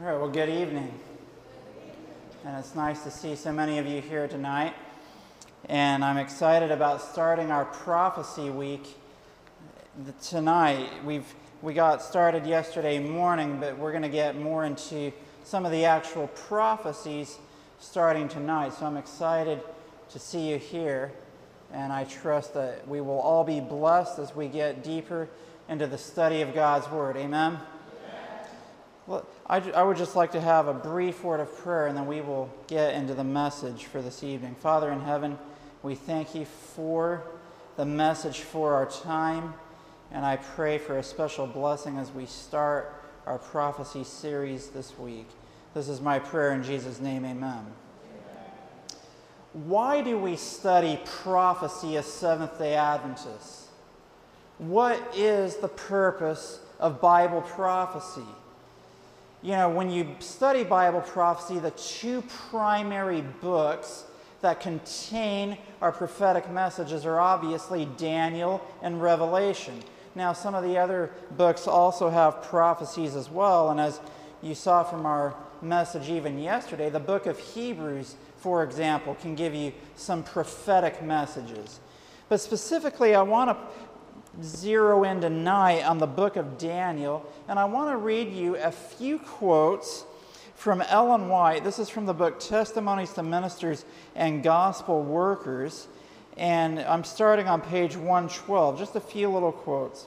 All right, well, good evening. And it's nice to see so many of you here tonight. And I'm excited about starting our prophecy week tonight. We've we got started yesterday morning, but we're going to get more into some of the actual prophecies starting tonight. So I'm excited to see you here, and I trust that we will all be blessed as we get deeper into the study of God's Word. Amen. Well, I, I would just like to have a brief word of prayer and then we will get into the message for this evening. Father in heaven, we thank you for the message for our time, and I pray for a special blessing as we start our prophecy series this week. This is my prayer in Jesus' name, amen. Why do we study prophecy as Seventh day Adventists? What is the purpose of Bible prophecy? You know, when you study Bible prophecy, the two primary books that contain our prophetic messages are obviously Daniel and Revelation. Now, some of the other books also have prophecies as well, and as you saw from our message even yesterday, the book of Hebrews, for example, can give you some prophetic messages. But specifically, I want to zero in tonight on the book of Daniel, and I want to read you a few quotes from Ellen White. This is from the book Testimonies to Ministers and Gospel Workers, and I'm starting on page 112, just a few little quotes.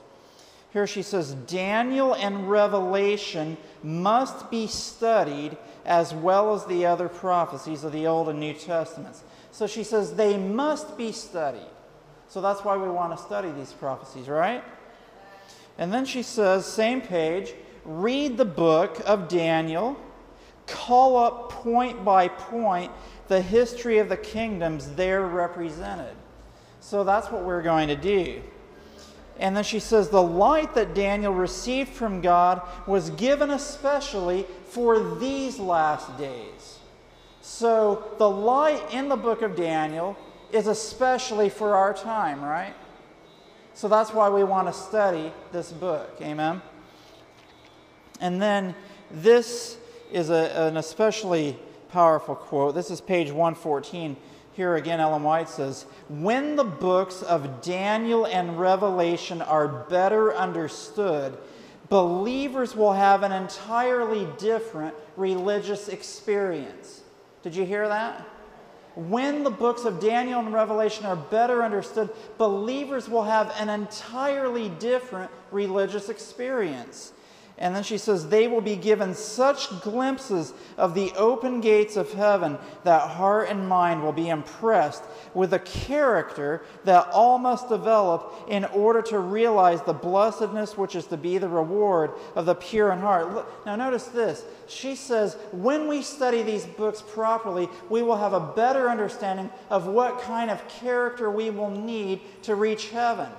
Here she says Daniel and Revelation must be studied as well as the other prophecies of the Old and New Testaments. So she says they must be studied. So that's why we want to study these prophecies, right? And then she says, same page, read the book of Daniel, call up point by point the history of the kingdoms there represented. So that's what we're going to do. And then she says, the light that Daniel received from God was given especially for these last days. So the light in the book of Daniel is especially for our time, right? So that's why we want to study this book. Amen. And then this is a, an especially powerful quote. This is page 114. Here again, Ellen White says, When the books of Daniel and Revelation are better understood, believers will have an entirely different religious experience. Did you hear that? When the books of Daniel and Revelation are better understood, believers will have an entirely different religious experience. And then she says, they will be given such glimpses of the open gates of heaven that heart and mind will be impressed with a character that all must develop in order to realize the blessedness which is to be the reward of the pure in heart. Now, notice this. She says, when we study these books properly, we will have a better understanding of what kind of character we will need to reach heaven.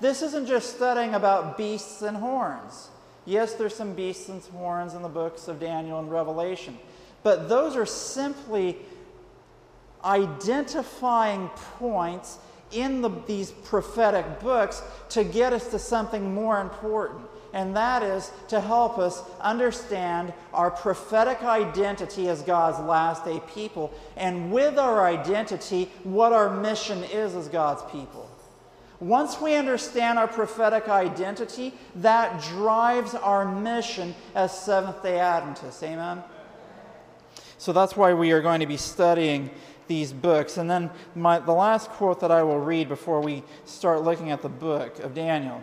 This isn't just studying about beasts and horns. Yes, there's some beasts and some horns in the books of Daniel and Revelation, but those are simply identifying points in the, these prophetic books to get us to something more important. And that is to help us understand our prophetic identity as God's last day people, and with our identity, what our mission is as God's people. Once we understand our prophetic identity, that drives our mission as Seventh day Adventists. Amen? So that's why we are going to be studying these books. And then my, the last quote that I will read before we start looking at the book of Daniel.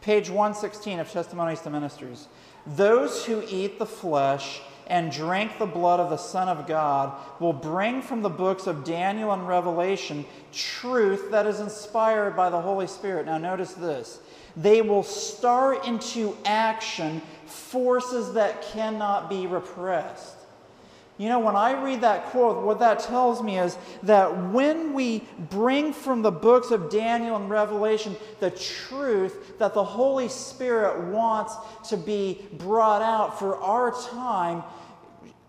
Page 116 of Testimonies to Ministers. Those who eat the flesh and drank the blood of the Son of God will bring from the books of Daniel and Revelation truth that is inspired by the Holy Spirit. Now, notice this they will start into action forces that cannot be repressed. You know, when I read that quote, what that tells me is that when we bring from the books of Daniel and Revelation the truth that the Holy Spirit wants to be brought out for our time,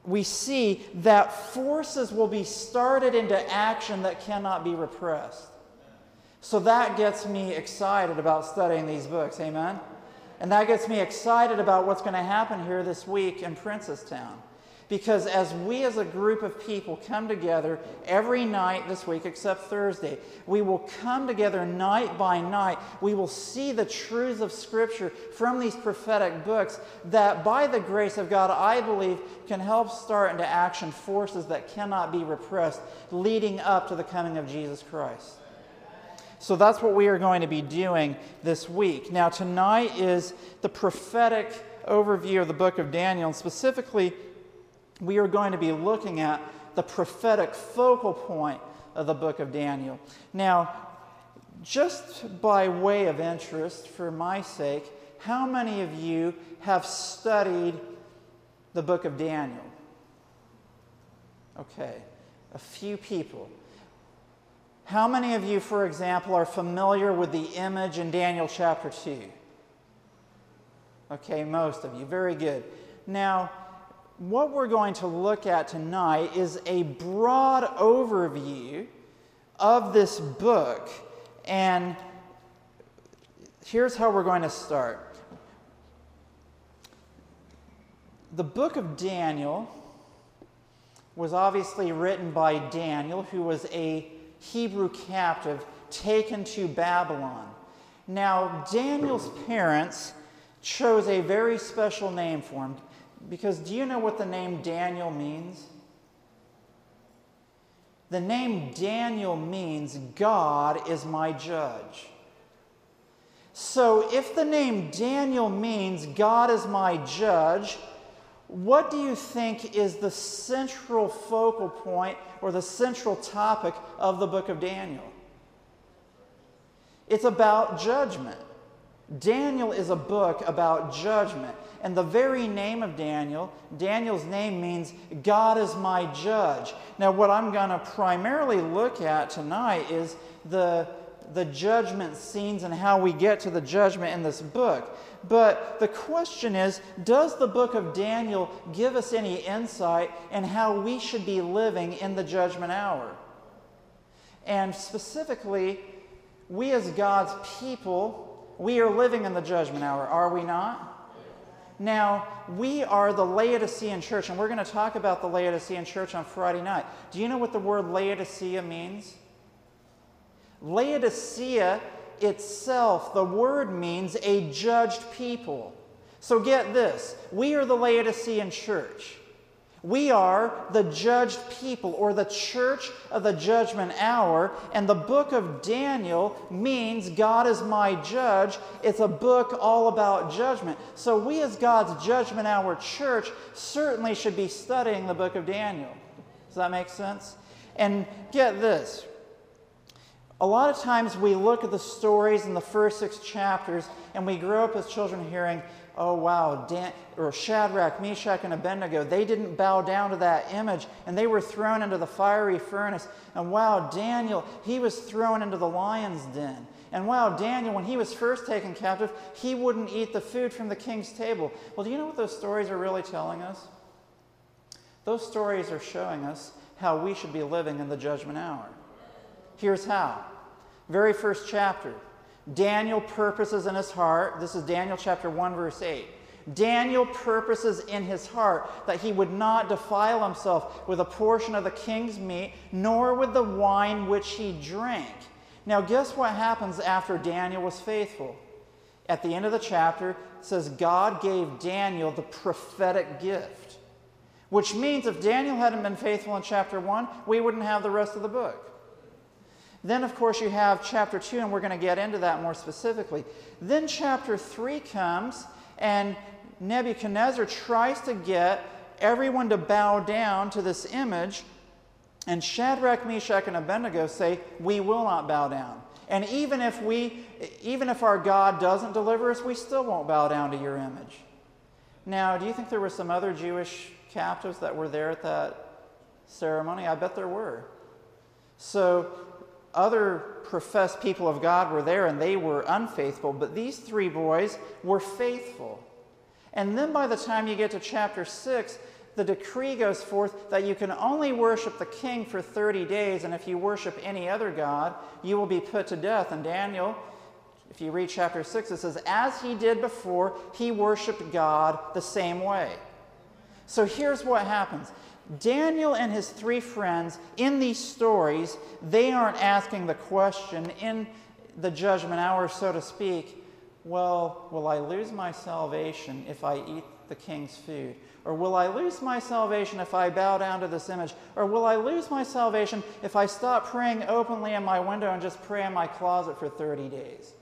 we see that forces will be started into action that cannot be repressed. So that gets me excited about studying these books. Amen? And that gets me excited about what's going to happen here this week in Princes Town. Because as we as a group of people come together every night this week, except Thursday, we will come together night by night. We will see the truths of Scripture from these prophetic books that, by the grace of God, I believe can help start into action forces that cannot be repressed leading up to the coming of Jesus Christ. So that's what we are going to be doing this week. Now, tonight is the prophetic overview of the book of Daniel, and specifically, we are going to be looking at the prophetic focal point of the book of Daniel. Now, just by way of interest, for my sake, how many of you have studied the book of Daniel? Okay, a few people. How many of you, for example, are familiar with the image in Daniel chapter 2? Okay, most of you. Very good. Now, what we're going to look at tonight is a broad overview of this book. And here's how we're going to start. The book of Daniel was obviously written by Daniel, who was a Hebrew captive taken to Babylon. Now, Daniel's parents chose a very special name for him. Because do you know what the name Daniel means? The name Daniel means God is my judge. So if the name Daniel means God is my judge, what do you think is the central focal point or the central topic of the book of Daniel? It's about judgment. Daniel is a book about judgment. And the very name of Daniel, Daniel's name means God is my judge. Now, what I'm going to primarily look at tonight is the, the judgment scenes and how we get to the judgment in this book. But the question is Does the book of Daniel give us any insight in how we should be living in the judgment hour? And specifically, we as God's people, we are living in the judgment hour, are we not? Now, we are the Laodicean church, and we're going to talk about the Laodicean church on Friday night. Do you know what the word Laodicea means? Laodicea itself, the word means a judged people. So get this we are the Laodicean church. We are the judged people or the church of the judgment hour. And the book of Daniel means God is my judge. It's a book all about judgment. So we, as God's judgment hour church, certainly should be studying the book of Daniel. Does that make sense? And get this. A lot of times we look at the stories in the first six chapters and we grow up as children hearing, oh wow, Dan, or Shadrach, Meshach, and Abednego, they didn't bow down to that image and they were thrown into the fiery furnace. And wow, Daniel, he was thrown into the lion's den. And wow, Daniel, when he was first taken captive, he wouldn't eat the food from the king's table. Well, do you know what those stories are really telling us? Those stories are showing us how we should be living in the judgment hour. Here's how. Very first chapter. Daniel purposes in his heart, this is Daniel chapter 1, verse 8. Daniel purposes in his heart that he would not defile himself with a portion of the king's meat, nor with the wine which he drank. Now, guess what happens after Daniel was faithful? At the end of the chapter, it says God gave Daniel the prophetic gift, which means if Daniel hadn't been faithful in chapter 1, we wouldn't have the rest of the book. Then, of course, you have chapter 2, and we're going to get into that more specifically. Then, chapter 3 comes, and Nebuchadnezzar tries to get everyone to bow down to this image. And Shadrach, Meshach, and Abednego say, We will not bow down. And even if we, even if our God doesn't deliver us, we still won't bow down to your image. Now, do you think there were some other Jewish captives that were there at that ceremony? I bet there were. So other professed people of God were there and they were unfaithful, but these three boys were faithful. And then by the time you get to chapter 6, the decree goes forth that you can only worship the king for 30 days, and if you worship any other God, you will be put to death. And Daniel If you read chapter 6, it says, As he did before, he worshiped God the same way. So here's what happens Daniel and his three friends in these stories, they aren't asking the question in the judgment hour, so to speak, well, will I lose my salvation if I eat the king's food? Or will I lose my salvation if I bow down to this image? Or will I lose my salvation if I stop praying openly in my window and just pray in my closet for 30 days?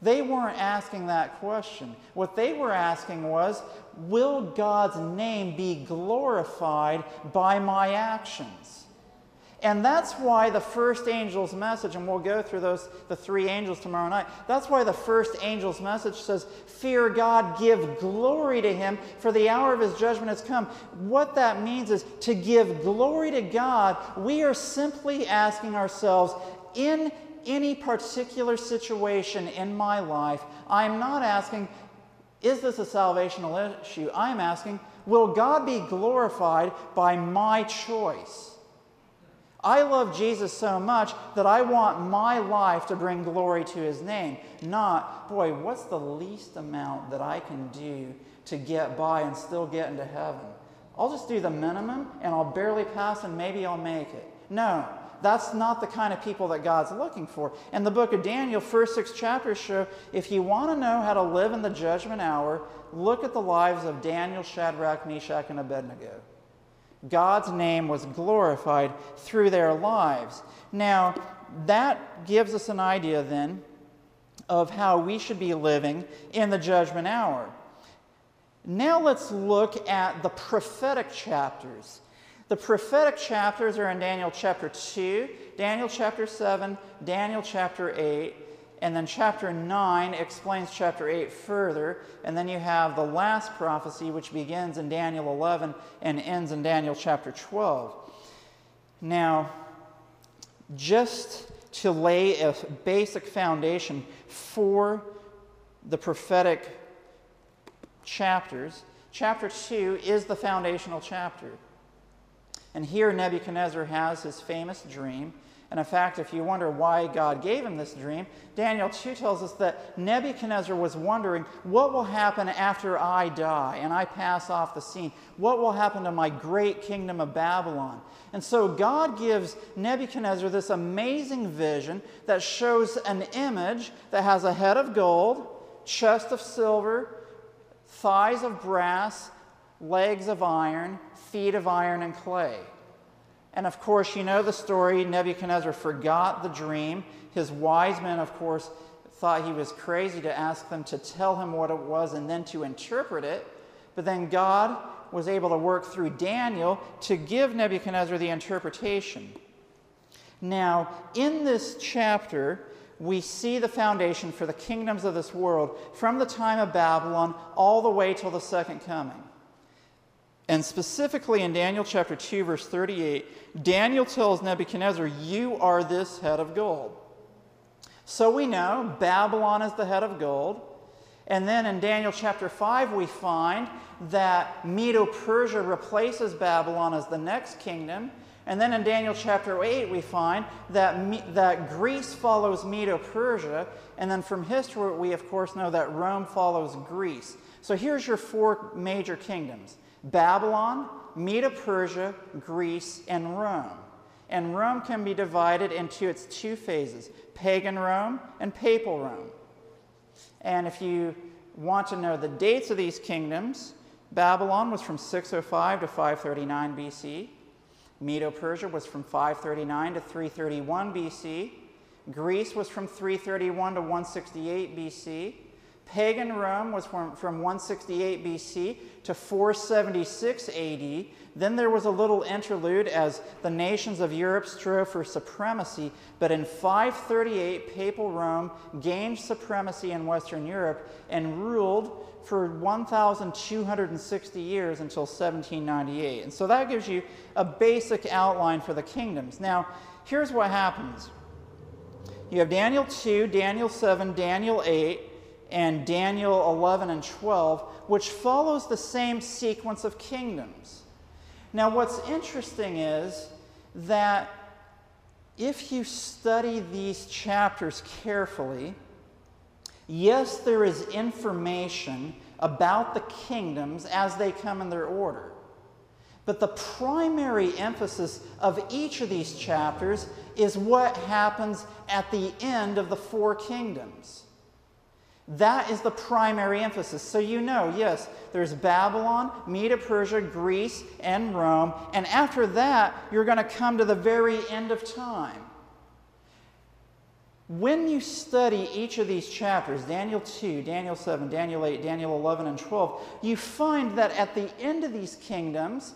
They weren't asking that question. What they were asking was, will God's name be glorified by my actions? And that's why the first angel's message, and we'll go through those, the three angels tomorrow night. That's why the first angel's message says, Fear God, give glory to him, for the hour of his judgment has come. What that means is to give glory to God, we are simply asking ourselves, in any particular situation in my life, I'm not asking, is this a salvational issue? I'm asking, will God be glorified by my choice? I love Jesus so much that I want my life to bring glory to his name. Not, boy, what's the least amount that I can do to get by and still get into heaven? I'll just do the minimum and I'll barely pass and maybe I'll make it. No, that's not the kind of people that God's looking for. And the book of Daniel, first six chapters show if you want to know how to live in the judgment hour, look at the lives of Daniel, Shadrach, Meshach, and Abednego. God's name was glorified through their lives. Now, that gives us an idea then of how we should be living in the judgment hour. Now, let's look at the prophetic chapters. The prophetic chapters are in Daniel chapter 2, Daniel chapter 7, Daniel chapter 8, and then chapter 9 explains chapter 8 further. And then you have the last prophecy, which begins in Daniel 11 and ends in Daniel chapter 12. Now, just to lay a basic foundation for the prophetic chapters, chapter 2 is the foundational chapter. And here Nebuchadnezzar has his famous dream. And in fact, if you wonder why God gave him this dream, Daniel 2 tells us that Nebuchadnezzar was wondering what will happen after I die and I pass off the scene? What will happen to my great kingdom of Babylon? And so God gives Nebuchadnezzar this amazing vision that shows an image that has a head of gold, chest of silver, thighs of brass, legs of iron, feet of iron and clay. And of course, you know the story. Nebuchadnezzar forgot the dream. His wise men, of course, thought he was crazy to ask them to tell him what it was and then to interpret it. But then God was able to work through Daniel to give Nebuchadnezzar the interpretation. Now, in this chapter, we see the foundation for the kingdoms of this world from the time of Babylon all the way till the second coming. And specifically in Daniel chapter 2, verse 38, Daniel tells Nebuchadnezzar, You are this head of gold. So we know Babylon is the head of gold. And then in Daniel chapter 5, we find that Medo Persia replaces Babylon as the next kingdom. And then in Daniel chapter 8, we find that, that Greece follows Medo Persia. And then from history, we of course know that Rome follows Greece. So here's your four major kingdoms Babylon, Medo Persia, Greece, and Rome. And Rome can be divided into its two phases pagan Rome and papal Rome. And if you want to know the dates of these kingdoms, Babylon was from 605 to 539 BC. Medo Persia was from 539 to 331 BC. Greece was from 331 to 168 BC. Pagan Rome was from, from 168 BC to 476 AD. Then there was a little interlude as the nations of Europe strove for supremacy. But in 538, Papal Rome gained supremacy in Western Europe and ruled for 1,260 years until 1798. And so that gives you a basic outline for the kingdoms. Now, here's what happens you have Daniel 2, Daniel 7, Daniel 8 and Daniel 11 and 12, which follows the same sequence of kingdoms. Now, what's interesting is that if you study these chapters carefully, Yes, there is information about the kingdoms as they come in their order. But the primary emphasis of each of these chapters is what happens at the end of the four kingdoms. That is the primary emphasis. So you know, yes, there's Babylon, Medo Persia, Greece, and Rome. And after that, you're going to come to the very end of time. When you study each of these chapters, Daniel 2, Daniel 7, Daniel 8, Daniel 11, and 12, you find that at the end of these kingdoms,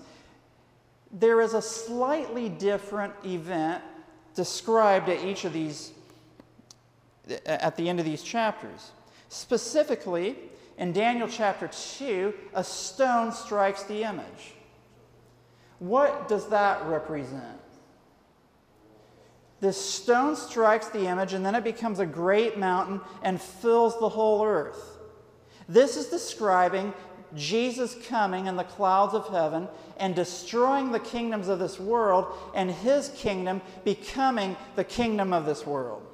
there is a slightly different event described at each of these at the end of these chapters. Specifically, in Daniel chapter 2, a stone strikes the image. What does that represent? This stone strikes the image, and then it becomes a great mountain and fills the whole earth. This is describing Jesus coming in the clouds of heaven and destroying the kingdoms of this world, and his kingdom becoming the kingdom of this world.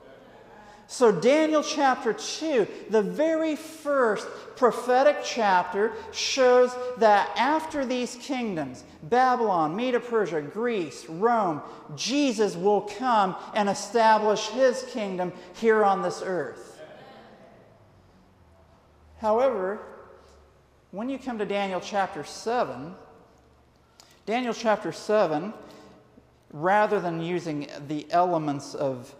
So, Daniel chapter 2, the very first prophetic chapter, shows that after these kingdoms Babylon, Medo Persia, Greece, Rome Jesus will come and establish his kingdom here on this earth. However, when you come to Daniel chapter 7, Daniel chapter 7, rather than using the elements of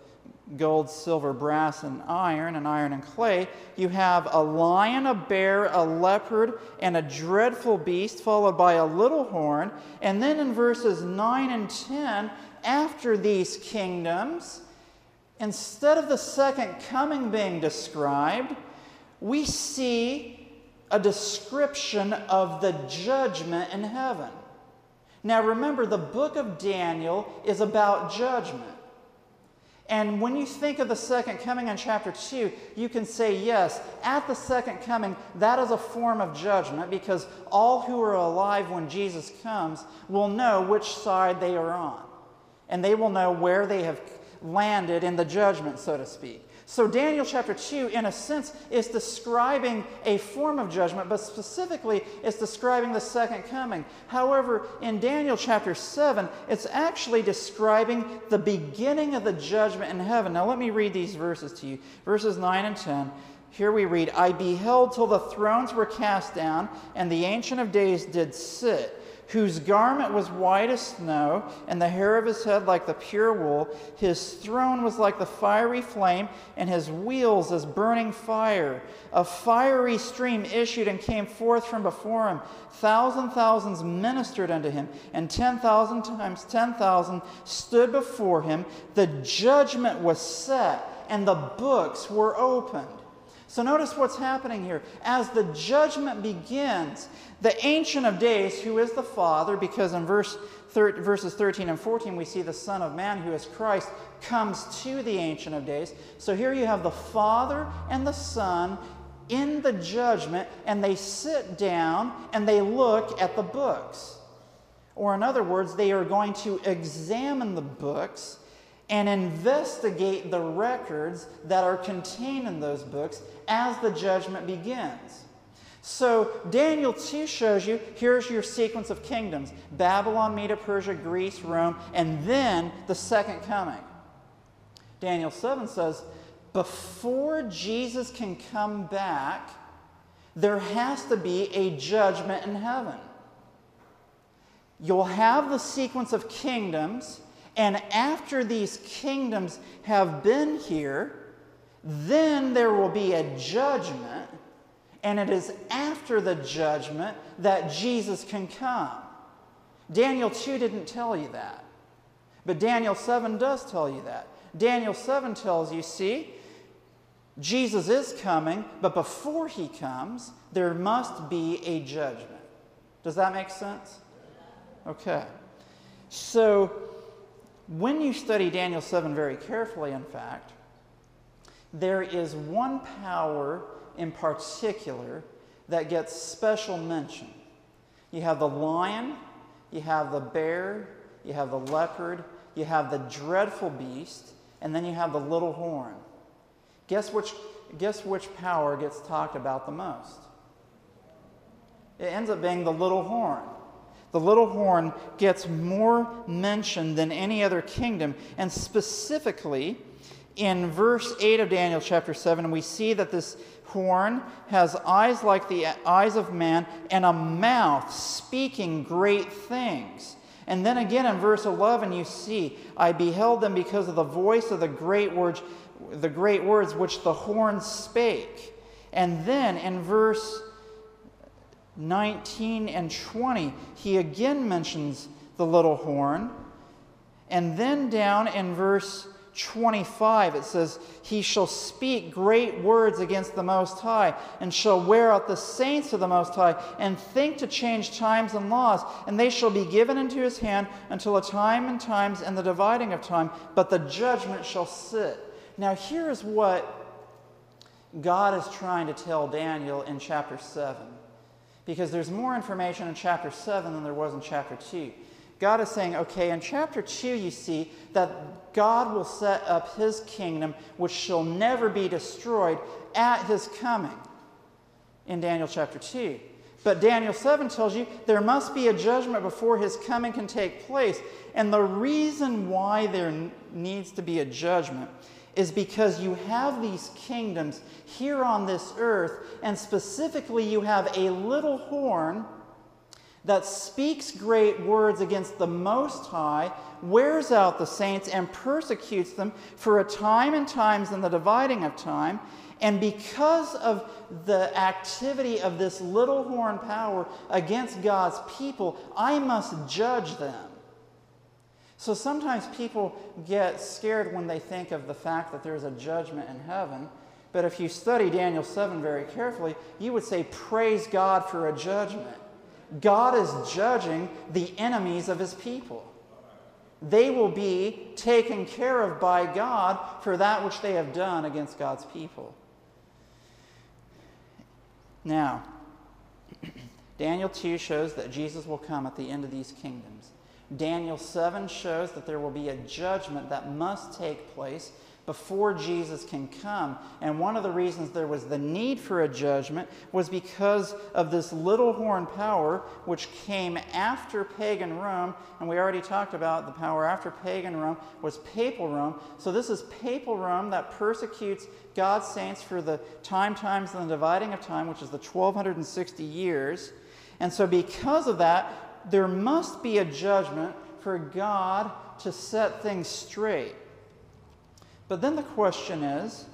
gold, silver, brass, and iron, and iron and clay, you have a lion, a bear, a leopard, and a dreadful beast, followed by a little horn. And then in verses 9 and 10, after these kingdoms, instead of the second coming being described, we see a description of the judgment in heaven. Now remember, the book of Daniel is about judgment. And when you think of the second coming in chapter 2, you can say, yes, at the second coming, that is a form of judgment because all who are alive when Jesus comes will know which side they are on. And they will know where they have landed in the judgment, so to speak. So, Daniel chapter 2, in a sense, is describing a form of judgment, but specifically, it's describing the second coming. However, in Daniel chapter 7, it's actually describing the beginning of the judgment in heaven. Now, let me read these verses to you verses 9 and 10. Here we read, I beheld till the thrones were cast down, and the Ancient of Days did sit whose garment was white as snow, and the hair of his head like the pure wool. His throne was like the fiery flame, and his wheels as burning fire. A fiery stream issued and came forth from before him. Thousand thousands ministered unto him, and ten thousand times ten thousand stood before him. The judgment was set, and the books were opened. So notice what's happening here. As the judgment begins, the Ancient of Days, who is the Father, because in verse thir- verses 13 and 14 we see the Son of Man, who is Christ, comes to the Ancient of Days. So here you have the Father and the Son in the judgment, and they sit down and they look at the books. Or, in other words, they are going to examine the books and investigate the records that are contained in those books as the judgment begins. So, Daniel 2 shows you here's your sequence of kingdoms Babylon, Medo Persia, Greece, Rome, and then the second coming. Daniel 7 says, before Jesus can come back, there has to be a judgment in heaven. You'll have the sequence of kingdoms, and after these kingdoms have been here, then there will be a judgment, and it is after the judgment that Jesus can come. Daniel 2 didn't tell you that, but Daniel 7 does tell you that. Daniel 7 tells you, see, Jesus is coming, but before he comes, there must be a judgment. Does that make sense? Okay. So, when you study Daniel 7 very carefully, in fact, there is one power in particular that gets special mention. You have the lion, you have the bear, you have the leopard, you have the dreadful beast, and then you have the little horn. Guess which guess which power gets talked about the most? It ends up being the little horn. The little horn gets more mentioned than any other kingdom, and specifically in verse 8 of Daniel chapter 7, we see that this horn has eyes like the eyes of man and a mouth speaking great things. And then again in verse 11, you see, I beheld them because of the voice of the great words, the great words which the horn spake. And then in verse 19 and 20, he again mentions the little horn. And then down in verse 25, it says, He shall speak great words against the Most High, and shall wear out the saints of the Most High, and think to change times and laws, and they shall be given into his hand until a time and times and the dividing of time, but the judgment shall sit. Now, here is what God is trying to tell Daniel in chapter 7 because there's more information in chapter 7 than there was in chapter 2. God is saying, okay, in chapter 2, you see that God will set up his kingdom, which shall never be destroyed at his coming in Daniel chapter 2. But Daniel 7 tells you there must be a judgment before his coming can take place. And the reason why there needs to be a judgment is because you have these kingdoms here on this earth, and specifically, you have a little horn that speaks great words against the Most High, wears out the saints, and persecutes them for a time and times in the dividing of time. And because of the activity of this little horn power against God's people, I must judge them. So sometimes people get scared when they think of the fact that there's a judgment in heaven. But if you study Daniel 7 very carefully, you would say, Praise God for a judgment. God is judging the enemies of his people. They will be taken care of by God for that which they have done against God's people. Now, Daniel 2 shows that Jesus will come at the end of these kingdoms. Daniel 7 shows that there will be a judgment that must take place before Jesus can come. And one of the reasons there was the need for a judgment was because of this little horn power which came after pagan Rome. And we already talked about the power after pagan Rome was papal Rome. So this is papal Rome that persecutes God's saints for the time, times, and the dividing of time, which is the 1260 years. And so, because of that, there must be a judgment for God to set things straight. But then the question is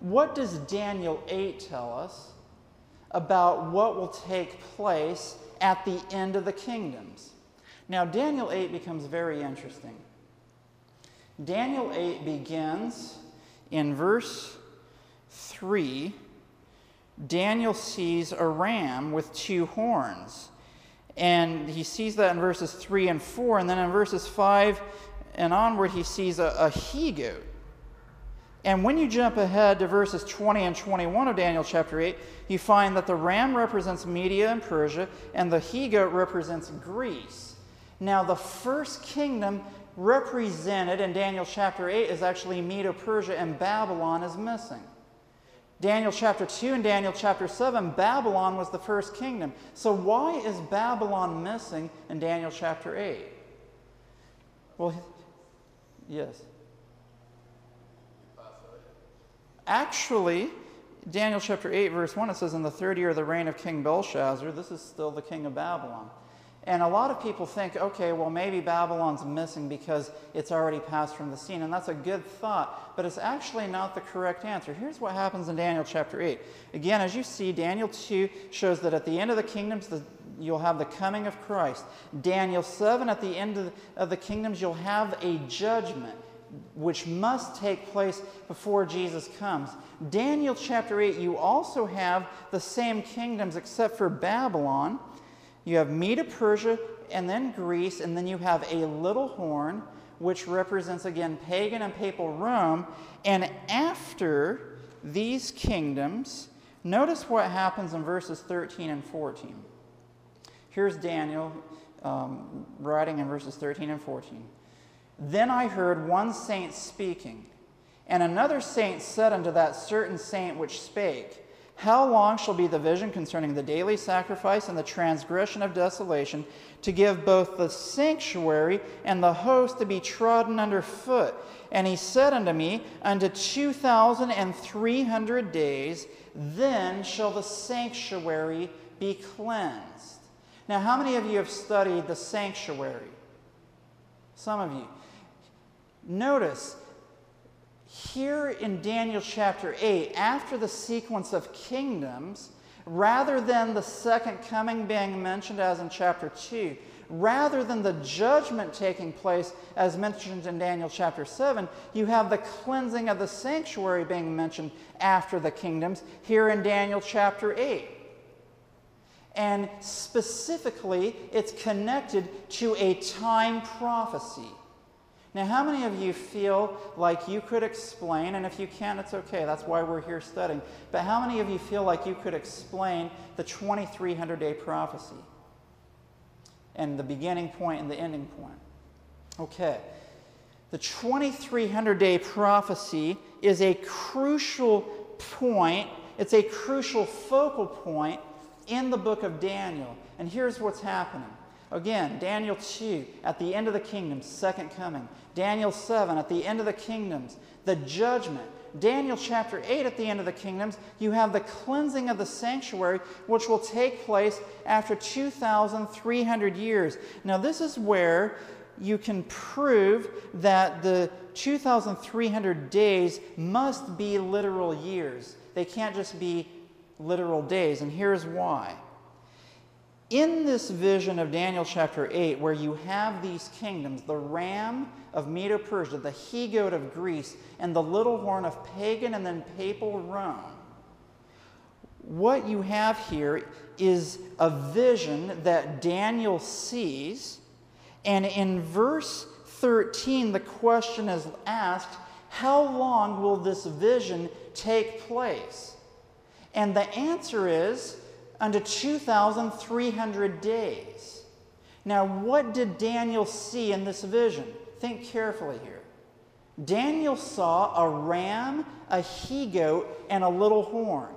what does Daniel 8 tell us about what will take place at the end of the kingdoms? Now, Daniel 8 becomes very interesting. Daniel 8 begins in verse 3. Daniel sees a ram with two horns. And he sees that in verses 3 and 4. And then in verses 5 and onward, he sees a, a he goat. And when you jump ahead to verses 20 and 21 of Daniel chapter 8, you find that the ram represents Media and Persia, and the he goat represents Greece. Now, the first kingdom represented in Daniel chapter 8 is actually Medo Persia, and Babylon is missing. Daniel chapter 2 and Daniel chapter 7, Babylon was the first kingdom. So, why is Babylon missing in Daniel chapter 8? Well, yes. Actually, Daniel chapter 8, verse 1, it says, In the third year of the reign of King Belshazzar, this is still the king of Babylon. And a lot of people think, okay, well, maybe Babylon's missing because it's already passed from the scene. And that's a good thought, but it's actually not the correct answer. Here's what happens in Daniel chapter 8. Again, as you see, Daniel 2 shows that at the end of the kingdoms, the, you'll have the coming of Christ. Daniel 7, at the end of the, of the kingdoms, you'll have a judgment which must take place before Jesus comes. Daniel chapter 8, you also have the same kingdoms except for Babylon. You have Medo Persia and then Greece, and then you have a little horn, which represents again pagan and papal Rome. And after these kingdoms, notice what happens in verses 13 and 14. Here's Daniel um, writing in verses 13 and 14. Then I heard one saint speaking, And another saint said unto that certain saint which spake, How long shall be the vision concerning the daily sacrifice and the transgression of desolation, to give both the sanctuary and the host to be trodden under foot? And he said unto me, Unto two thousand and three hundred days, then shall the sanctuary be cleansed. Now, how many of you have studied the sanctuary? Some of you. Notice, here in Daniel chapter 8, after the sequence of kingdoms, rather than the second coming being mentioned as in chapter 2, rather than the judgment taking place as mentioned in Daniel chapter 7, you have the cleansing of the sanctuary being mentioned after the kingdoms here in Daniel chapter 8. And specifically, it's connected to a time prophecy. Now, how many of you feel like you could explain, and if you can, it's okay, that's why we're here studying, but how many of you feel like you could explain the 2300 day prophecy? And the beginning point and the ending point? Okay. The 2300 day prophecy is a crucial point, it's a crucial focal point in the book of Daniel. And here's what's happening. Again, Daniel 2, at the end of the kingdoms, second coming. Daniel 7, at the end of the kingdoms, the judgment. Daniel chapter 8, at the end of the kingdoms, you have the cleansing of the sanctuary, which will take place after 2,300 years. Now, this is where you can prove that the 2,300 days must be literal years. They can't just be literal days, and here's why. In this vision of Daniel chapter 8, where you have these kingdoms, the ram of Medo Persia, the he goat of Greece, and the little horn of pagan and then papal Rome, what you have here is a vision that Daniel sees. And in verse 13, the question is asked how long will this vision take place? And the answer is unto 2,300 days. Now, what did Daniel see in this vision? Think carefully here. Daniel saw a ram, a he goat, and a little horn,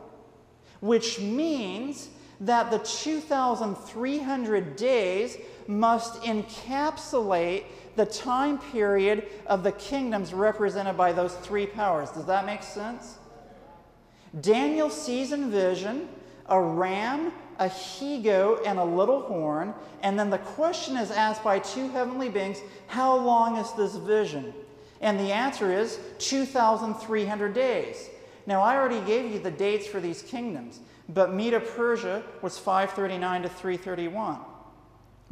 which means that the 2,300 days must encapsulate the time period of the kingdoms represented by those three powers. Does that make sense? Daniel sees in vision a ram, a he goat, and a little horn. And then the question is asked by two heavenly beings how long is this vision? And the answer is 2,300 days. Now, I already gave you the dates for these kingdoms, but Medo Persia was 539 to 331.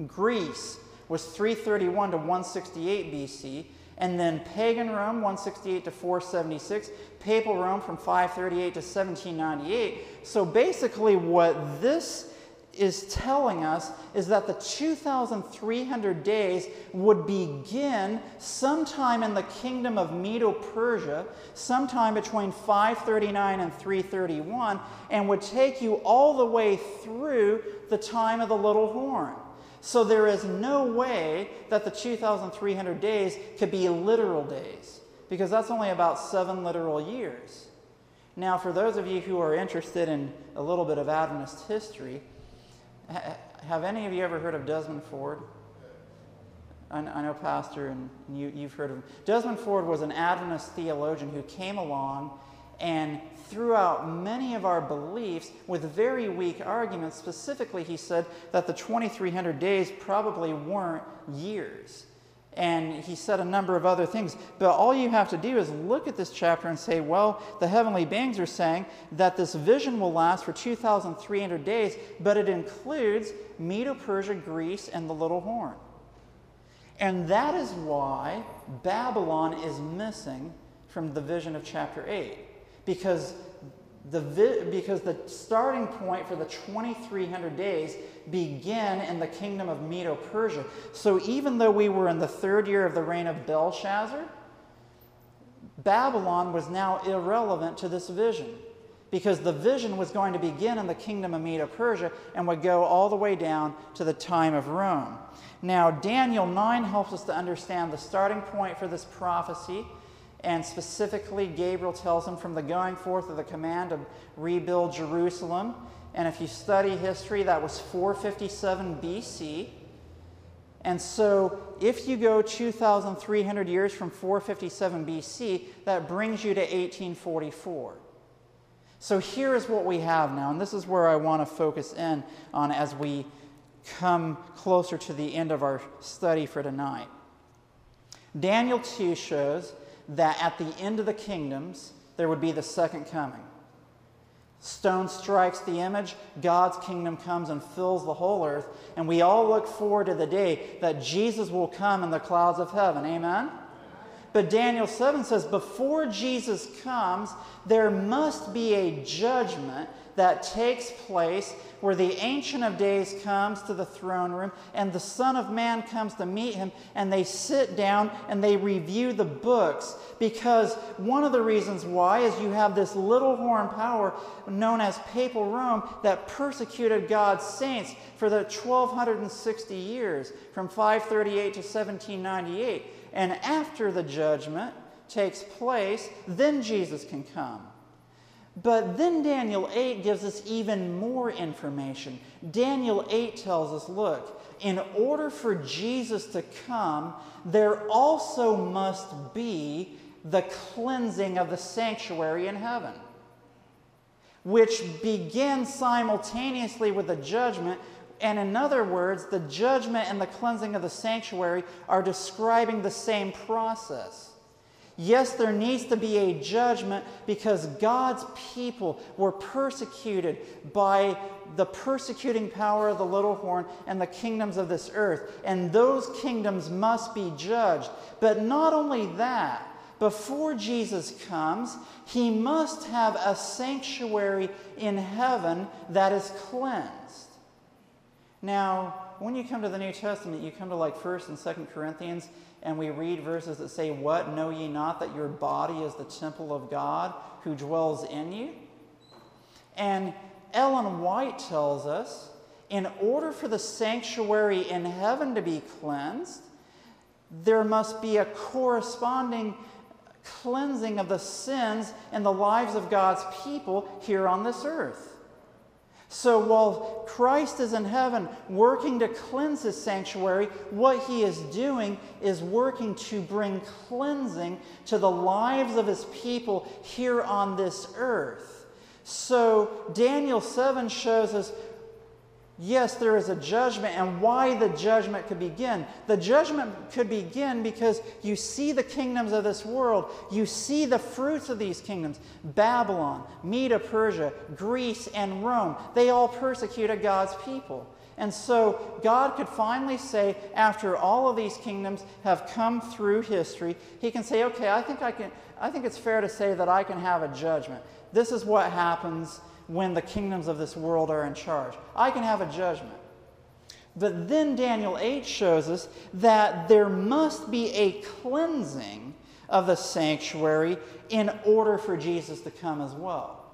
Greece was 331 to 168 BC, and then pagan Rome 168 to 476, papal Rome from 538 to 1798. So basically, what this is telling us is that the 2,300 days would begin sometime in the kingdom of Medo Persia, sometime between 539 and 331, and would take you all the way through the time of the little horn. So there is no way that the 2,300 days could be literal days because that's only about seven literal years. Now, for those of you who are interested in a little bit of Adventist history, have any of you ever heard of Desmond Ford? I, know, Pastor, and you, you've heard of him. Desmond Ford was an Adventist theologian who came along and threw out many of our beliefs with very weak arguments. Specifically, he said that the 2300 days probably weren't years and he said a number of other things. But all you have to do is look at this chapter and say, well, the heavenly beings are saying that this vision will last for 2,300 days, but it includes Medo Persia, Greece, and the little horn. And that is why Babylon is missing from the vision of chapter 8. Because the, because the starting point for the 2300 days begin in the kingdom of Medo Persia. So even though we were in the third year of the reign of Belshazzar, Babylon was now irrelevant to this vision because the vision was going to begin in the kingdom of Medo Persia and would go all the way down to the time of Rome. Now, Daniel 9 helps us to understand the starting point for this prophecy and specifically, Gabriel tells him from the going forth of the command to rebuild Jerusalem. And if you study history, that was 457 BC. And so, if you go 2,300 years from 457 BC, that brings you to 1844. So, here is what we have now, and this is where I want to focus in on as we come closer to the end of our study for tonight. Daniel 2 shows that at the end of the kingdoms, there would be the second coming. Stone strikes the image, God's kingdom comes and fills the whole earth, and we all look forward to the day that Jesus will come in the clouds of heaven. Amen? But Daniel 7 says, before Jesus comes, there must be a judgment that takes place where the Ancient of Days comes to the throne room and the Son of Man comes to meet him, and they sit down and they review the books. Because one of the reasons why is you have this little horn power known as Papal Rome that persecuted God's saints for the 1260 years from 538 to 1798. And after the judgment takes place, then Jesus can come. But then Daniel 8 gives us even more information. Daniel 8 tells us look, in order for Jesus to come, there also must be the cleansing of the sanctuary in heaven, which begins simultaneously with the judgment. And in other words, the judgment and the cleansing of the sanctuary are describing the same process. Yes, there needs to be a judgment because God's people were persecuted by the persecuting power of the little horn and the kingdoms of this earth. And those kingdoms must be judged. But not only that, before Jesus comes, he must have a sanctuary in heaven that is cleansed. Now, when you come to the New Testament, you come to like 1st and 2nd Corinthians, and we read verses that say, What? Know ye not that your body is the temple of God who dwells in you? And Ellen White tells us, in order for the sanctuary in heaven to be cleansed, there must be a corresponding cleansing of the sins in the lives of God's people here on this earth. So while Christ is in heaven working to cleanse his sanctuary, what he is doing is working to bring cleansing to the lives of his people here on this earth. So Daniel 7 shows us Yes, there is a judgment, and why the judgment could begin. The judgment could begin because you see the kingdoms of this world, you see the fruits of these kingdoms Babylon, Medo Persia, Greece, and Rome. They all persecuted God's people. And so God could finally say, after all of these kingdoms have come through history, He can say, okay, I think, I can, I think it's fair to say that I can have a judgment. This is what happens when the kingdoms of this world are in charge. I can have a judgment. But then Daniel 8 shows us that there must be a cleansing of the sanctuary in order for Jesus to come as well.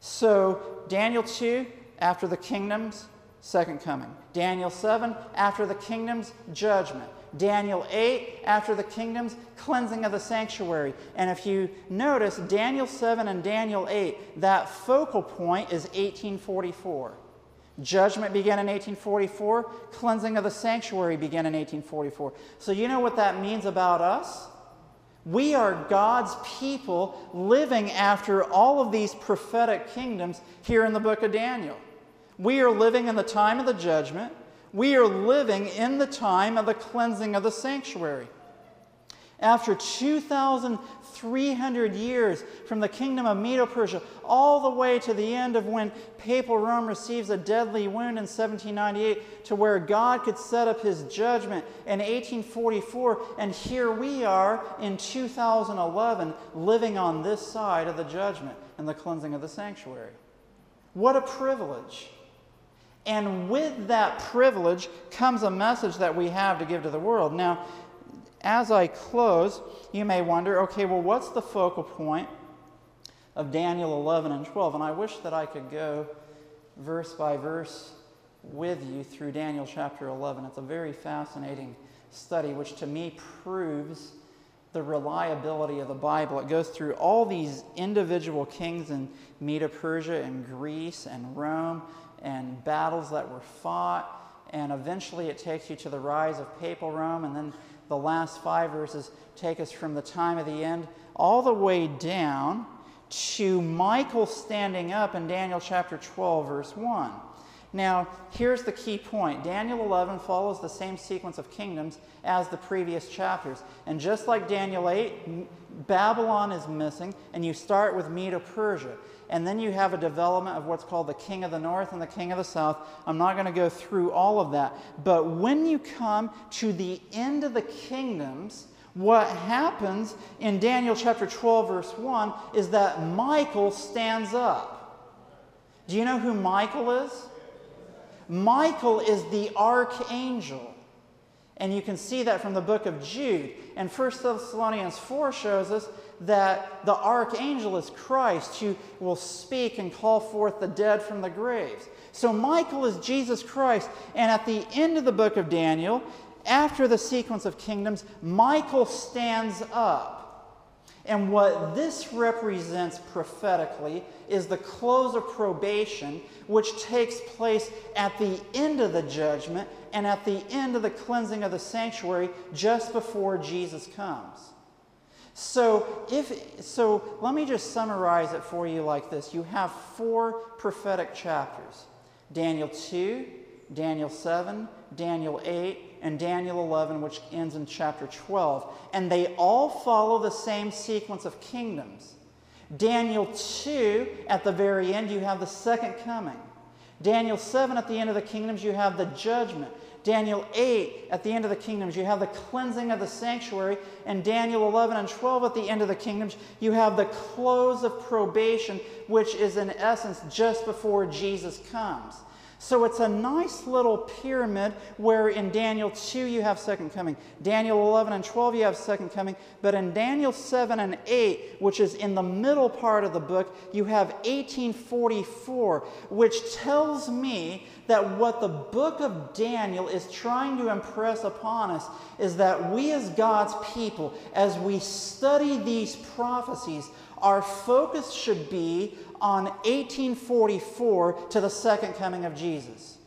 So, Daniel 2, after the kingdoms, second coming. Daniel 7, after the kingdoms, judgment. Daniel 8, after the kingdoms, cleansing of the sanctuary. And if you notice, Daniel 7 and Daniel 8, that focal point is 1844. Judgment began in 1844, cleansing of the sanctuary began in 1844. So, you know what that means about us? We are God's people living after all of these prophetic kingdoms here in the book of Daniel. We are living in the time of the judgment. We are living in the time of the cleansing of the sanctuary. After 2,300 years from the kingdom of Medo Persia all the way to the end of when Papal Rome receives a deadly wound in 1798 to where God could set up his judgment in 1844, and here we are in 2011 living on this side of the judgment and the cleansing of the sanctuary. What a privilege! And with that privilege comes a message that we have to give to the world. Now, as I close, you may wonder okay, well, what's the focal point of Daniel 11 and 12? And I wish that I could go verse by verse with you through Daniel chapter 11. It's a very fascinating study, which to me proves the reliability of the Bible. It goes through all these individual kings in Medo Persia and Greece and Rome and battles that were fought. And eventually it takes you to the rise of papal Rome. And then the last five verses take us from the time of the end all the way down to Michael standing up in Daniel chapter 12, verse 1. Now, here's the key point Daniel 11 follows the same sequence of kingdoms as the previous chapters. And just like Daniel 8, Babylon is missing, and you start with Medo Persia. And then you have a development of what's called the king of the north and the king of the south. I'm not going to go through all of that. But when you come to the end of the kingdoms, what happens in Daniel chapter 12, verse 1, is that Michael stands up. Do you know who Michael is? Michael is the archangel. And you can see that from the book of Jude. And 1 Thessalonians 4 shows us that the archangel is Christ who will speak and call forth the dead from the graves. So Michael is Jesus Christ. And at the end of the book of Daniel, after the sequence of kingdoms, Michael stands up. And what this represents prophetically is the close of probation, which takes place at the end of the judgment and at the end of the cleansing of the sanctuary just before Jesus comes. So, if, so let me just summarize it for you like this. You have four prophetic chapters Daniel 2, Daniel 7, Daniel 8, and Daniel 11, which ends in chapter 12. And they all follow the same sequence of kingdoms. Daniel 2, at the very end, you have the second coming. Daniel 7, at the end of the kingdoms, you have the judgment. Daniel 8, at the end of the kingdoms, you have the cleansing of the sanctuary. And Daniel 11 and 12, at the end of the kingdoms, you have the close of probation, which is in essence just before Jesus comes. So it's a nice little pyramid where in Daniel 2 you have second coming, Daniel 11 and 12 you have second coming, but in Daniel 7 and 8, which is in the middle part of the book, you have 1844, which tells me that what the book of Daniel is trying to impress upon us is that we as God's people, as we study these prophecies, our focus should be on 1844 to the second coming of Jesus.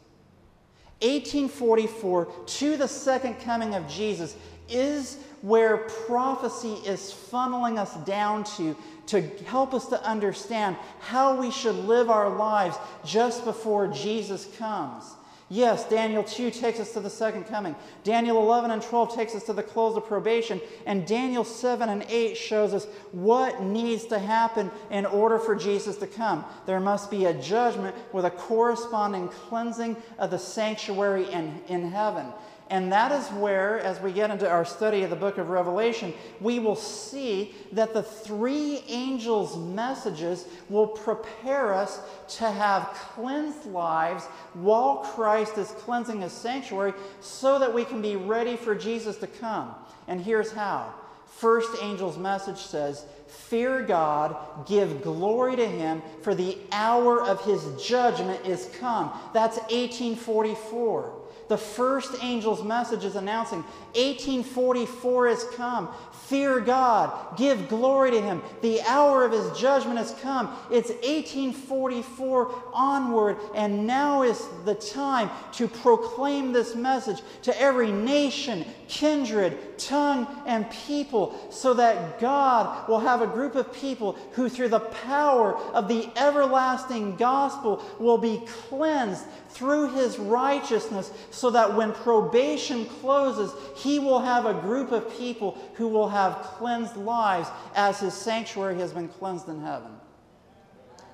1844 to the second coming of Jesus is where prophecy is funneling us down to to help us to understand how we should live our lives just before Jesus comes. Yes, Daniel 2 takes us to the second coming. Daniel 11 and 12 takes us to the close of probation. And Daniel 7 and 8 shows us what needs to happen in order for Jesus to come. There must be a judgment with a corresponding cleansing of the sanctuary in, in heaven. And that is where, as we get into our study of the book of Revelation, we will see that the three angels' messages will prepare us to have cleansed lives while Christ is cleansing his sanctuary so that we can be ready for Jesus to come. And here's how. First angel's message says, Fear God, give glory to him, for the hour of his judgment is come. That's 1844. The first angel's message is announcing 1844 has come. Fear God. Give glory to Him. The hour of His judgment has come. It's 1844 onward, and now is the time to proclaim this message to every nation, kindred, tongue, and people, so that God will have a group of people who, through the power of the everlasting gospel, will be cleansed through His righteousness, so that when probation closes, He will have a group of people who will have cleansed lives as His sanctuary has been cleansed in heaven.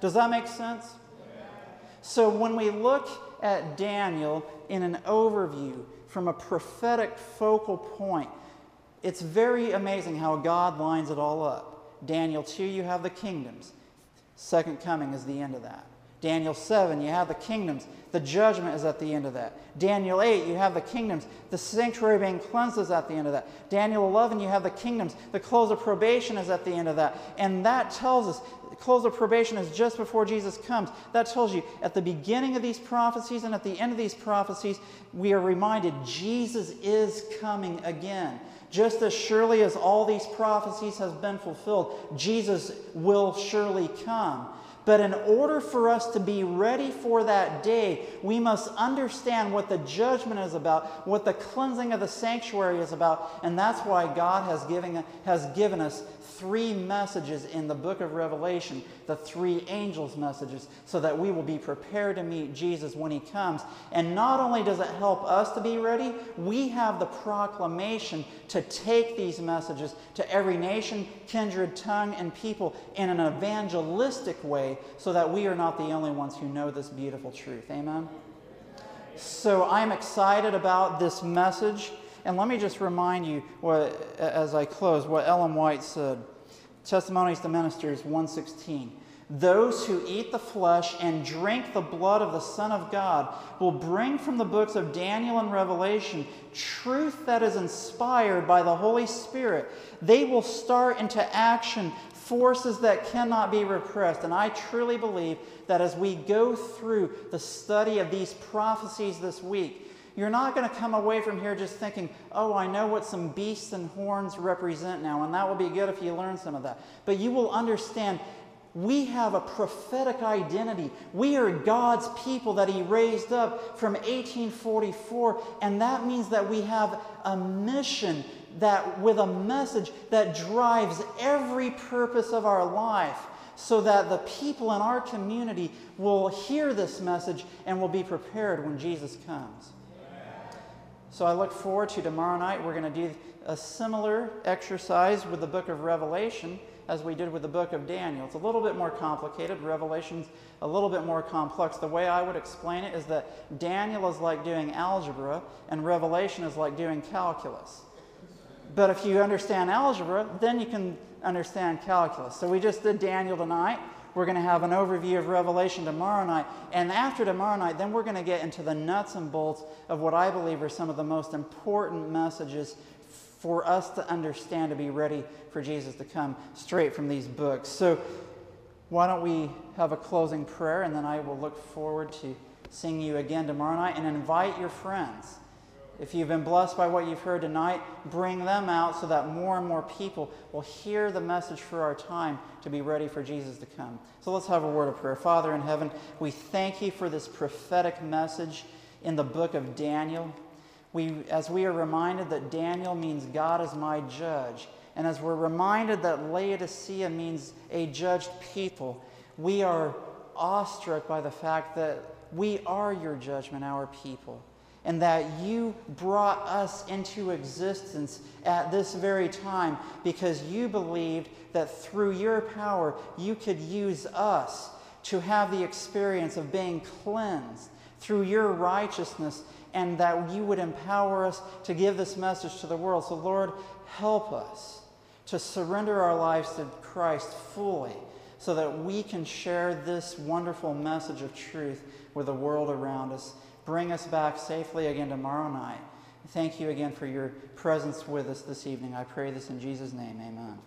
Does that make sense? So when we look at Daniel in an overview from a prophetic focal point, it's very amazing how God lines it all up. Daniel 2, you have the kingdoms. Second coming is the end of that. Daniel 7, you have the kingdoms. The judgment is at the end of that. Daniel 8, you have the kingdoms. The sanctuary being cleansed is at the end of that. Daniel 11, you have the kingdoms. The close of probation is at the end of that. And that tells us close of probation is just before Jesus comes. That tells you at the beginning of these prophecies and at the end of these prophecies, we are reminded Jesus is coming again. Just as surely as all these prophecies have been fulfilled, Jesus will surely come. But in order for us to be ready for that day, we must understand what the judgment is about, what the cleansing of the sanctuary is about. And that's why God has given, has given us three messages in the book of Revelation, the three angels' messages, so that we will be prepared to meet Jesus when he comes. And not only does it help us to be ready, we have the proclamation to take these messages to every nation, kindred, tongue, and people in an evangelistic way so that we are not the only ones who know this beautiful truth. Amen? So I'm excited about this message. And let me just remind you, what, as I close, what Ellen White said. Testimonies to Ministers 116. Those who eat the flesh and drink the blood of the Son of God will bring from the books of Daniel and Revelation truth that is inspired by the Holy Spirit. They will start into action forces that cannot be repressed. And I truly believe that as we go through the study of these prophecies this week, you're not going to come away from here just thinking, oh, I know what some beasts and horns represent now, and that will be good if you learn some of that. But you will understand we have a prophetic identity. We are God's people that He raised up from 1844, and that means that we have a mission that with a message that drives every purpose of our life so that the people in our community will hear this message and will be prepared when Jesus comes. So I look forward to tomorrow night. We're going to do a similar exercise with the book of Revelation as we did with the book of Daniel. It's a little bit more complicated. Revelation's a little bit more complex. The way I would explain it is that Daniel is like doing algebra and Revelation is like doing calculus. But if you understand algebra, then you can understand calculus. So we just did Daniel tonight. We're going to have an overview of Revelation tomorrow night. And after tomorrow night, then we're going to get into the nuts and bolts of what I believe are some of the most important messages for us to understand to be ready for Jesus to come straight from these books. So, why don't we have a closing prayer and then I will look forward to seeing you again tomorrow night and invite your friends. If you've been blessed by what you've heard tonight, bring them out so that more and more people will hear the message for our time to be ready for Jesus to come. So let's have a word of prayer. Father in heaven, we thank you for this prophetic message in the book of Daniel. We, as we are reminded that Daniel means God is my judge, and as we're reminded that Laodicea means a judged people, we are awestruck by the fact that we are your judgment, our people and that you brought us into existence at this very time because you believed that through your power you could use us to have the experience of being cleansed through your righteousness and that you would empower us to give this message to the world. So, Lord, help us to surrender our lives to Christ fully so that we can share this wonderful message of truth with the world around us bring us back safely again tomorrow night. Thank you again for your presence with us this evening. I pray this in Jesus' name. Amen.